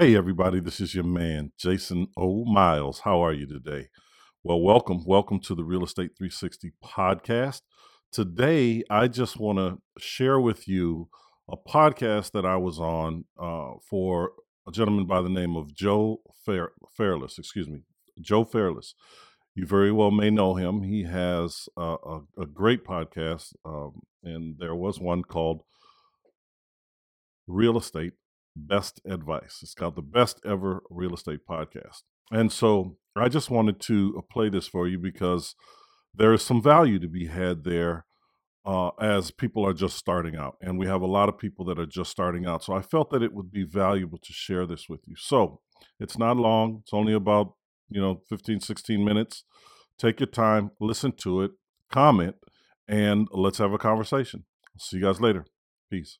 Hey, everybody, this is your man, Jason O. Myles. How are you today? Well, welcome. Welcome to the Real Estate 360 podcast. Today, I just want to share with you a podcast that I was on uh, for a gentleman by the name of Joe Fair- Fairless, excuse me, Joe Fairless. You very well may know him. He has a, a, great podcast, um, and there was one called Real Estate Best Advice. It's called the Best Ever Real Estate Podcast. And so I just wanted to uh, play this for you because there is some value to be had there uh, as people are just starting out. And we have a lot of people that are just starting out. So I felt that it would be valuable to share this with you. So it's not long, it's only about, you know, 15, 16 minutes. Take your time, listen to it, comment, and let's have a conversation. See you guys later. Peace.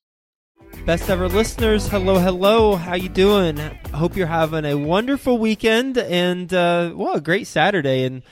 Best ever listeners, hello, hello. How you doing? Hope you're having a wonderful weekend and uh, well, a great Saturday. And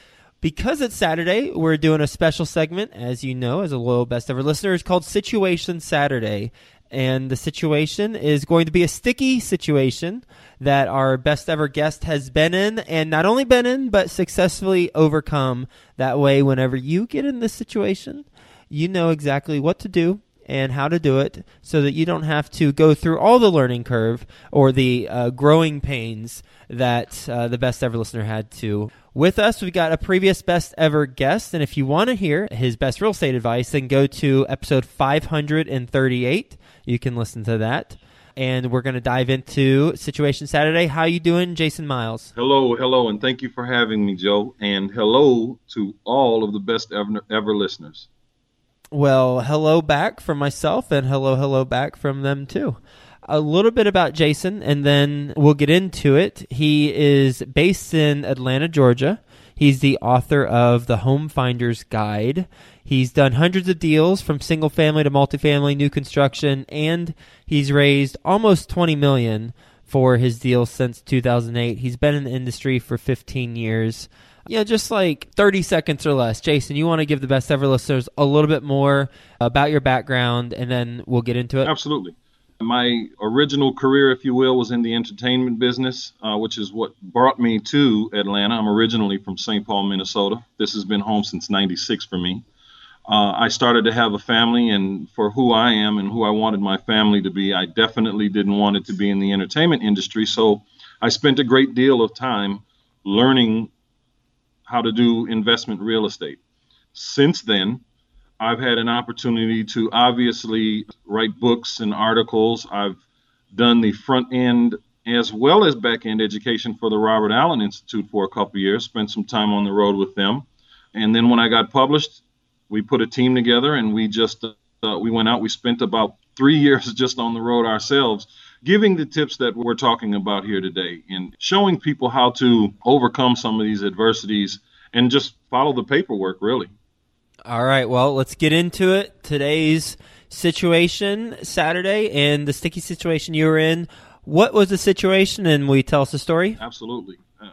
because it's Saturday, we're doing a special segment, as you know, as a loyal best ever listener, it's called Situation Saturday. And the situation is going to be a sticky situation that our best ever guest has been in, and not only been in, but successfully overcome. That way, whenever you get in this situation, you know exactly what to do and how to do it so that you don't have to go through all the learning curve or the uh, growing pains that uh, the best ever listener had to. With us, we've got a previous best ever guest, and if you want to hear his best real estate advice, then go to episode 538. You can listen to that. And we're going to dive into Situation Saturday. How you doing, Jason Myles? Hello, hello, and thank you for having me, Joe. And hello to all of the best ever, ever listeners. Well, hello back from myself, and hello, hello back from them too. A little bit about Jason, and then we'll get into it. He is based in Atlanta, Georgia. He's the author of The Home Finder's Guide. He's done hundreds of deals from single family to multifamily, new construction, and he's raised almost 20 million for his deals since 2008. He's been in the industry for 15 years know, just like 30 seconds or less. Jason, you want to give the best ever listeners a little bit more about your background, and then we'll get into it? Absolutely. My original career, if you will, was in the entertainment business, uh, which is what brought me to Atlanta. I'm originally from St. Paul, Minnesota. This has been home since 96 for me. Uh, I started to have a family, and for who I am and who I wanted my family to be, I definitely didn't want it to be in the entertainment industry. So I spent a great deal of time learning how to do investment real estate. Since then, I've had an opportunity to obviously write books and articles. I've done the front end as well as back end education for the Robert Allen Institute for a couple years, spent some time on the road with them. And then when I got published, we put a team together and we just uh, we went out. We spent about three years just on the road ourselves, giving the tips that we're talking about here today and showing people how to overcome some of these adversities and just follow the paperwork, really. All right. Well, let's get into it. Today's situation, Saturday, and the sticky situation you were in. What was the situation, and will you tell us the story? Absolutely. Uh,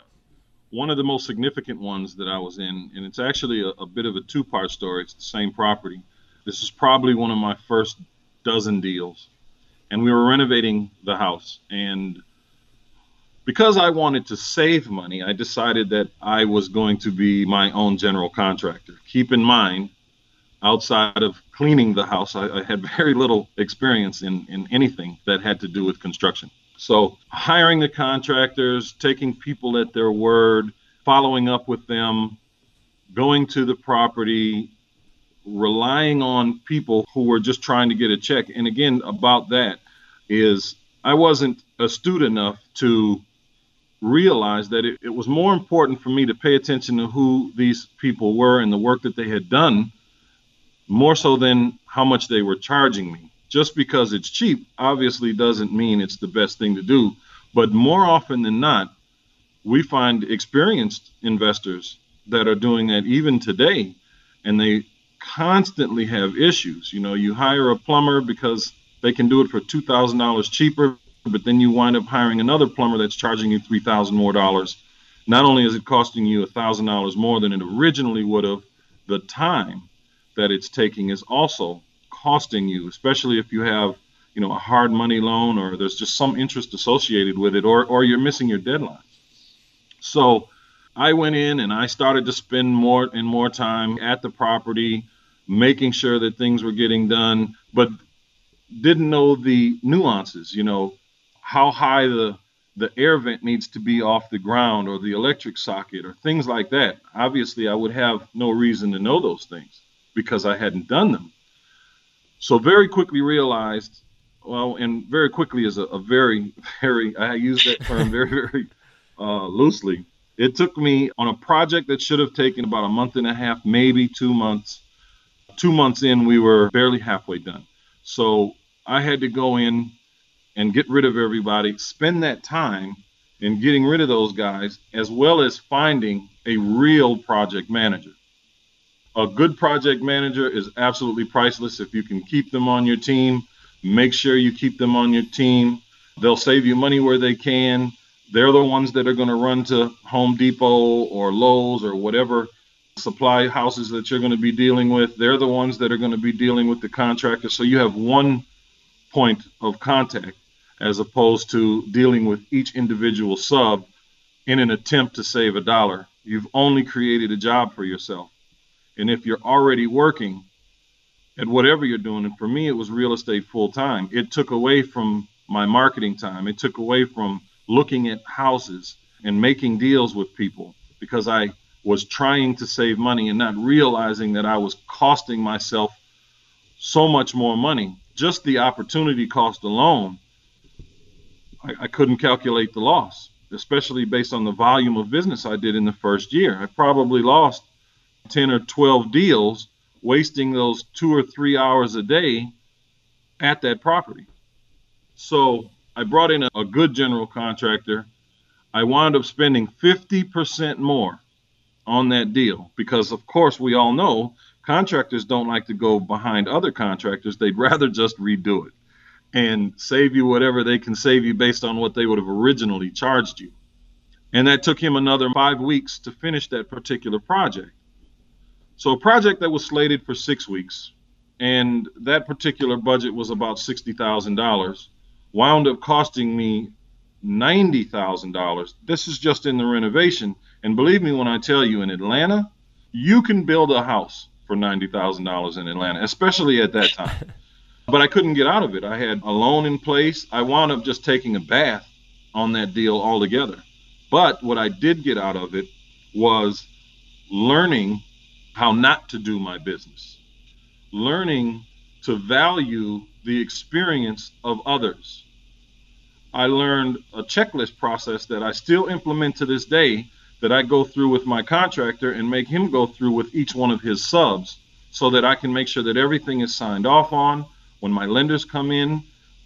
one of the most significant ones that I was in, and it's actually a, a bit of a two part story. It's the same property. This is probably one of my first dozen deals. And we were renovating the house. And because I wanted to save money, I decided that I was going to be my own general contractor. Keep in mind, outside of cleaning the house, I, I, had very little experience in, in anything that had to do with construction. So, hiring the contractors, taking people at their word, following up with them, going to the property, relying on people who were just trying to get a check. And again, about that is I wasn't astute enough to realize that it, it, was more important for me to pay attention to who these people were and the work that they had done, more so than how much they were charging me. Just because it's cheap obviously doesn't mean it's the best thing to do. But more often than not, we find experienced investors that are doing that even today, and they constantly have issues. You know, you hire a plumber because they can do it for $2,000 cheaper, but then you wind up hiring another plumber that's charging you 3000 more dollars. Not only is it costing you $1,000 more than it originally would have, the time that it's taking is also costing you, especially if you have you know, a hard money loan or there's just some interest associated with it or, or you're missing your deadline. So I went in and I started to spend more and more time at the property, making sure that things were getting done, but didn't know the nuances, you know, how high the the air vent needs to be off the ground or the electric socket or things like that. Obviously, I would have no reason to know those things because I hadn't done them. So very quickly realized, well, and very quickly is a, a very, very, I use that term very, very uh, loosely. It took me on a project that should have taken about a month and a half, maybe two months. Two months in, we were barely halfway done. So I had to go in and get rid of everybody, spend that time in getting rid of those guys, as well as finding a real project manager. A good project manager is absolutely priceless if you can keep them on your team. Make sure you keep them on your team. They'll save you money where they can. They're the ones that are going to run to Home Depot or Lowe's or whatever supply houses that you're going to be dealing with. They're the ones that are going to be dealing with the contractor. So you have one point of contact as opposed to dealing with each individual sub in an attempt to save a dollar. You've only created a job for yourself. And if you're already working at whatever you're doing, and for me, it was real estate full time, it took away from my marketing time. It took away from looking at houses and making deals with people because I was trying to save money and not realizing that I was costing myself so much more money. Just the opportunity cost alone I, I couldn't calculate the loss, especially based on the volume of business I did in the first year. I probably lost 10 or 12 deals, wasting those two or three hours a day at that property. So I brought in a, a good general contractor. I wound up spending 50% more on that deal because, of course, we all know contractors don't like to go behind other contractors. They'd rather just redo it and save you whatever they can save you based on what they would have originally charged you. And that took him another five weeks to finish that particular project. So, a project that was slated for six weeks, and that particular budget was about $60,000, wound up costing me $90,000. This is just in the renovation. And believe me when I tell you, in Atlanta, you can build a house for $90,000 in Atlanta, especially at that time. But I couldn't get out of it. I had a loan in place. I wound up just taking a bath on that deal altogether. But what I did get out of it was learning how not to do my business, learning to value the experience of others. I learned a checklist process that I still implement to this day that I go through with my contractor and make him go through with each one of his subs so that I can make sure that everything is signed off on, when my lenders come in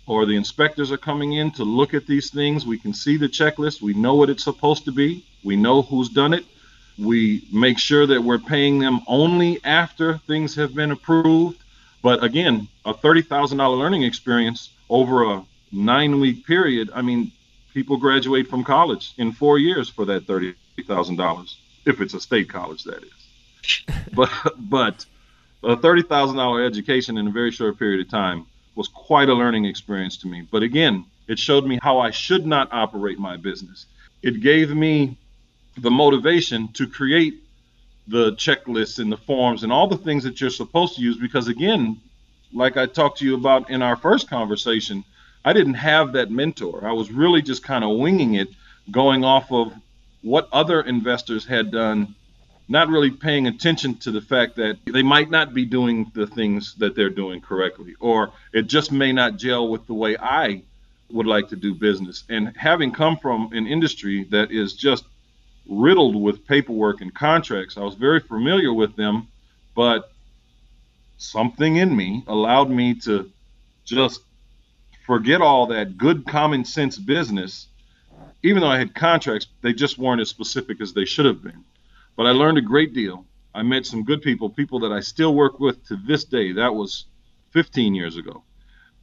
or the inspectors are coming in to look at these things, we can see the checklist. We know what it's supposed to be. We know who's done it. We make sure that we're paying them only after things have been approved. But again, a $30,000 learning experience over a nine week period. I mean, people graduate from college in four years for that $30,000, if it's a state college, that is. but, but, a $30,000 education in a very short period of time was quite a learning experience to me. But again, it showed me how I should not operate my business. It gave me the motivation to create the checklists and the forms and all the things that you're supposed to use because again, like I talked to you about in our first conversation, I didn't have that mentor. I was really just kind of winging it, going off of what other investors had done not really paying attention to the fact that they might not be doing the things that they're doing correctly, or it just may not gel with the way I would like to do business. And having come from an industry that is just riddled with paperwork and contracts, I was very familiar with them, but something in me allowed me to just forget all that good common sense business. Even though I had contracts, they just weren't as specific as they should have been. But I learned a great deal. I met some good people, people that I still work with to this day. That was 15 years ago.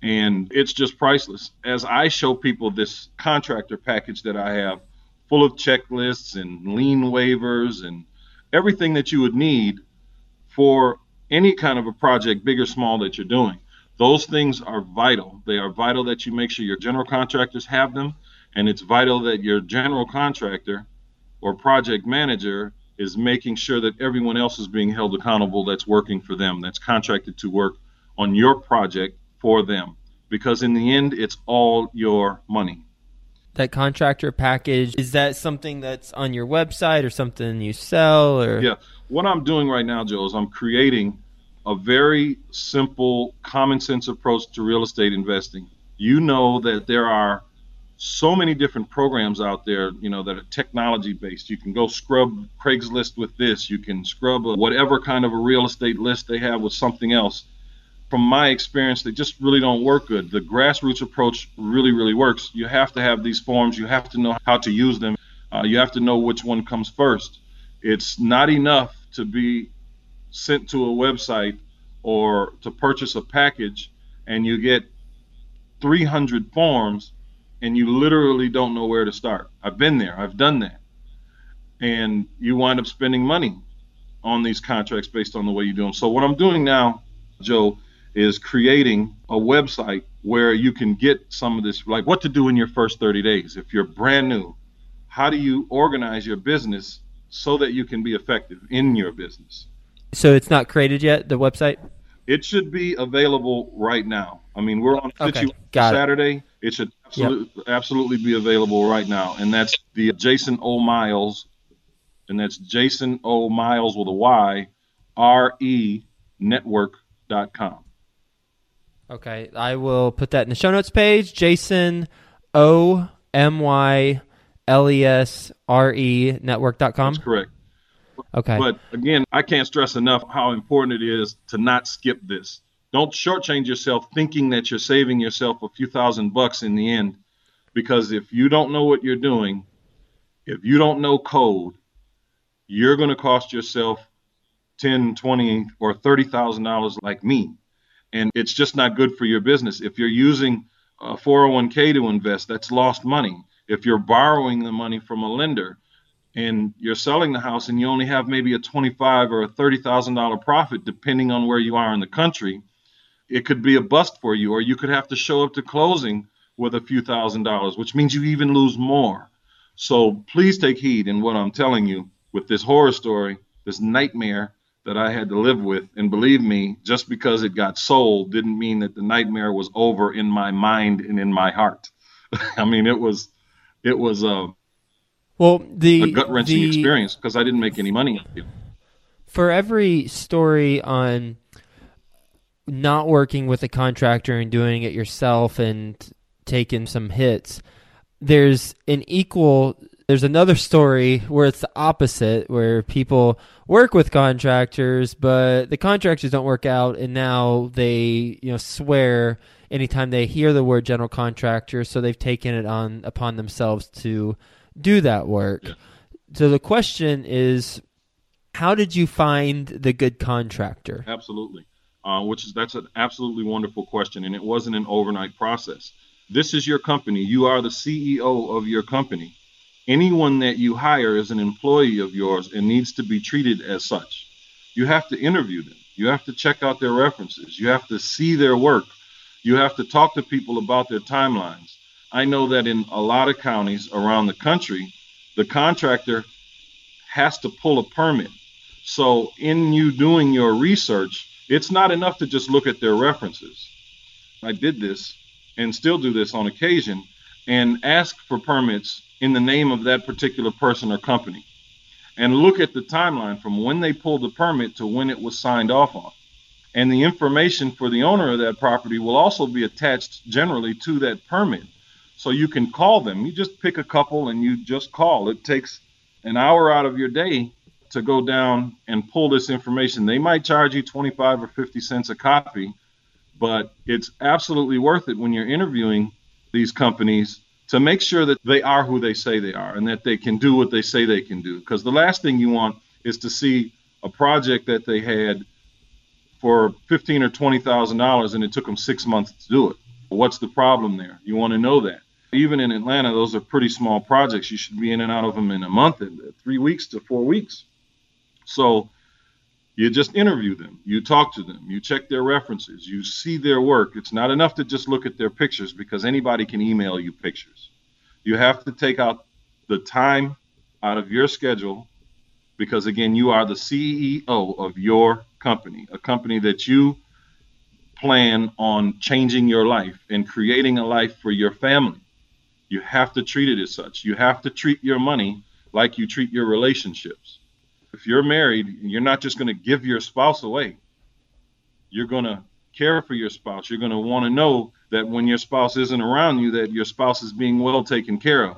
And it's just priceless. As I show people this contractor package that I have, full of checklists and lien waivers and everything that you would need for any kind of a project, big or small, that you're doing. Those things are vital. They are vital that you make sure your general contractors have them, and it's vital that your general contractor or project manager is making sure that everyone else is being held accountable that's working for them, that's contracted to work on your project for them. Because in the end, it's all your money. That contractor package, is that something that's on your website or something you sell or Yeah. What I'm doing right now, Joe, is I'm creating a very simple, common sense approach to real estate investing. You know that there are so many different programs out there, you know, that are technology based. You can go scrub Craigslist with this. You can scrub whatever kind of a real estate list they have with something else. From my experience, they just really don't work good. The grassroots approach really, really works. You have to have these forms. You have to know how to use them. Uh, you have to know which one comes first. It's not enough to be sent to a website or to purchase a package and you get 300 forms and you literally don't know where to start. I've been there, I've done that. And you wind up spending money on these contracts based on the way you do them. So, what I'm doing now, Joe, is creating a website where you can get some of this, like what to do in your first 30 days. If you're brand new, how do you organize your business so that you can be effective in your business? So it's not created yet, the website? It should be available right now. I mean, we're on okay, Saturday. It. it should absolutely, yep. absolutely be available right now. And that's the Jason O. Myles, and that's Jason O. Myles with a Y, R E network.com. Okay, I will put that in the show notes page. Jason O M Y L E S R E network.com. That's correct. Okay. But again, I can't stress enough how important it is to not skip this. Don't shortchange yourself thinking that you're saving yourself a few thousand bucks in the end. Because if you don't know what you're doing, if you don't know code, you're going to cost yourself 10, 20, or $30,000 like me. And it's just not good for your business. If you're using uh, a 401k to invest, that's lost money. If you're borrowing the money from a lender, and you're selling the house and you only have maybe a twenty-five or a thirty thousand dollar profit, depending on where you are in the country, it could be a bust for you, or you could have to show up to closing with a few thousand dollars, which means you even lose more. So please take heed in what I'm telling you with this horror story, this nightmare that I had to live with. And believe me, just because it got sold didn't mean that the nightmare was over in my mind and in my heart. I mean, it was, it was a uh, well, the a gut wrenching experience because I didn't make any money. For every story on not working with a contractor and doing it yourself and taking some hits, there's an equal. There's another story where it's the opposite, where people work with contractors, but the contractors don't work out, and now they you know swear anytime they hear the word general contractor, so they've taken it on upon themselves to do that work. Yeah. So the question is, how did you find the good contractor? Absolutely, uh, which is that's an absolutely wonderful question, and it wasn't an overnight process. This is your company. You are the CEO of your company. Anyone that you hire is an employee of yours and needs to be treated as such. You have to interview them. You have to check out their references. You have to see their work. You have to talk to people about their timelines. I know that in a lot of counties around the country, the contractor has to pull a permit. So, in you doing your research, it's not enough to just look at their references. I did this and still do this on occasion and ask for permits in the name of that particular person or company and look at the timeline from when they pulled the permit to when it was signed off on. And the information for the owner of that property will also be attached generally to that permit. So you can call them. You just pick a couple and you just call. It takes an hour out of your day to go down and pull this information. They might charge you 25 or 50 cents a copy, but it's absolutely worth it when you're interviewing these companies to make sure that they are who they say they are and that they can do what they say they can do. Because the last thing you want is to see a project that they had for fifteen or twenty thousand dollars and it took them six months to do it. What's the problem there? You want to know that even in Atlanta, those are pretty small projects. You should be in and out of them in a month, and three weeks to four weeks. So You just interview them, you talk to them, you check their references, you see their work. It's not enough to just look at their pictures because anybody can email you pictures. You have to take out the time out of your schedule because, again, you are the CEO of your company, a company that you plan on changing your life and creating a life for your family. You have to treat it as such. You have to treat your money like you treat your relationships. If you're married, you're not just going to give your spouse away. You're going to care for your spouse. You're going to want to know that when your spouse isn't around you that your spouse is being well taken care of.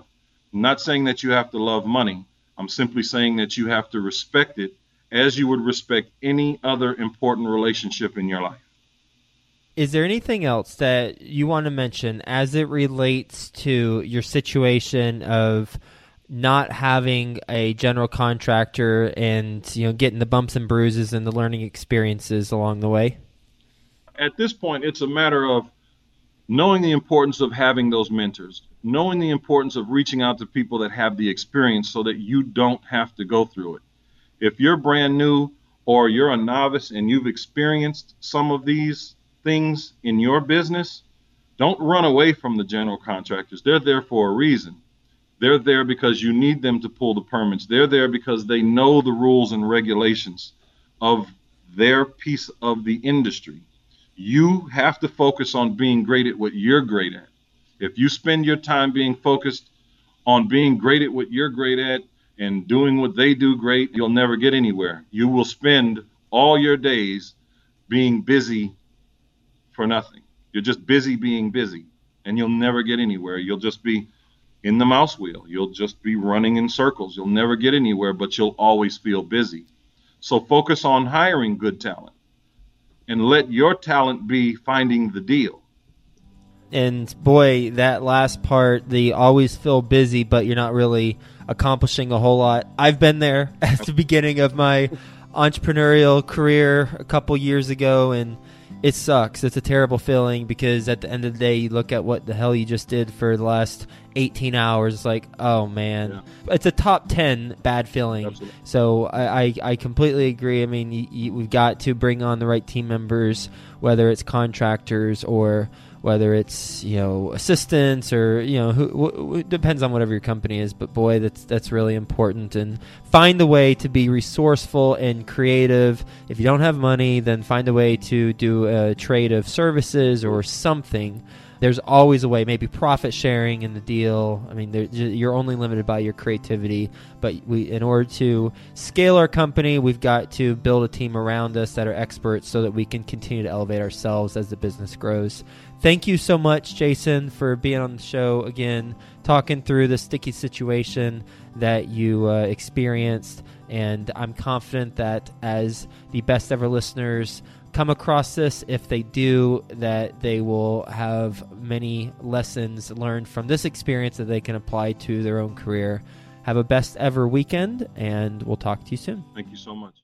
I'm not saying that you have to love money. I'm simply saying that you have to respect it as you would respect any other important relationship in your life. Is there anything else that you want to mention as it relates to your situation of not having a general contractor and you know getting the bumps and bruises and the learning experiences along the way? At this point, it's a matter of knowing the importance of having those mentors, knowing the importance of reaching out to people that have the experience so that you don't have to go through it. If you're brand new or you're a novice and you've experienced some of these things in your business, don't run away from the general contractors. They're there for a reason. They're there because you need them to pull the permits. They're there because they know the rules and regulations of their piece of the industry. You have to focus on being great at what you're great at. If you spend your time being focused on being great at what you're great at and doing what they do great, you'll never get anywhere. You will spend all your days being busy for nothing. You're just busy being busy and you'll never get anywhere. You'll just be in the mouse wheel. You'll just be running in circles. You'll never get anywhere, but you'll always feel busy. So focus on hiring good talent and let your talent be finding the deal. And boy, that last part, the always feel busy, but you're not really accomplishing a whole lot. I've been there at the beginning of my entrepreneurial career a couple years ago, and it sucks. It's a terrible feeling because at the end of the day, you look at what the hell you just did for the last 18 hours. It's like, oh man, yeah. it's a top 10 bad feeling. Absolutely. So I, I, I, completely agree. I mean, you, you, we've got to bring on the right team members, whether it's contractors or whether it's you know assistants or you know who, depends on whatever your company is but boy that's that's really important. And find a way to be resourceful and creative. If you don't have money then find a way to do a trade of services or something there's always a way maybe profit sharing in the deal i mean you're only limited by your creativity but we in order to scale our company we've got to build a team around us that are experts so that we can continue to elevate ourselves as the business grows thank you so much, Jason, for being on the show again, talking through the sticky situation that you uh, experienced. And I'm confident that as the best ever listeners come across this, if they do, that they will have many lessons learned from this experience that they can apply to their own career. Have a best ever weekend, and we'll talk to you soon. Thank you so much.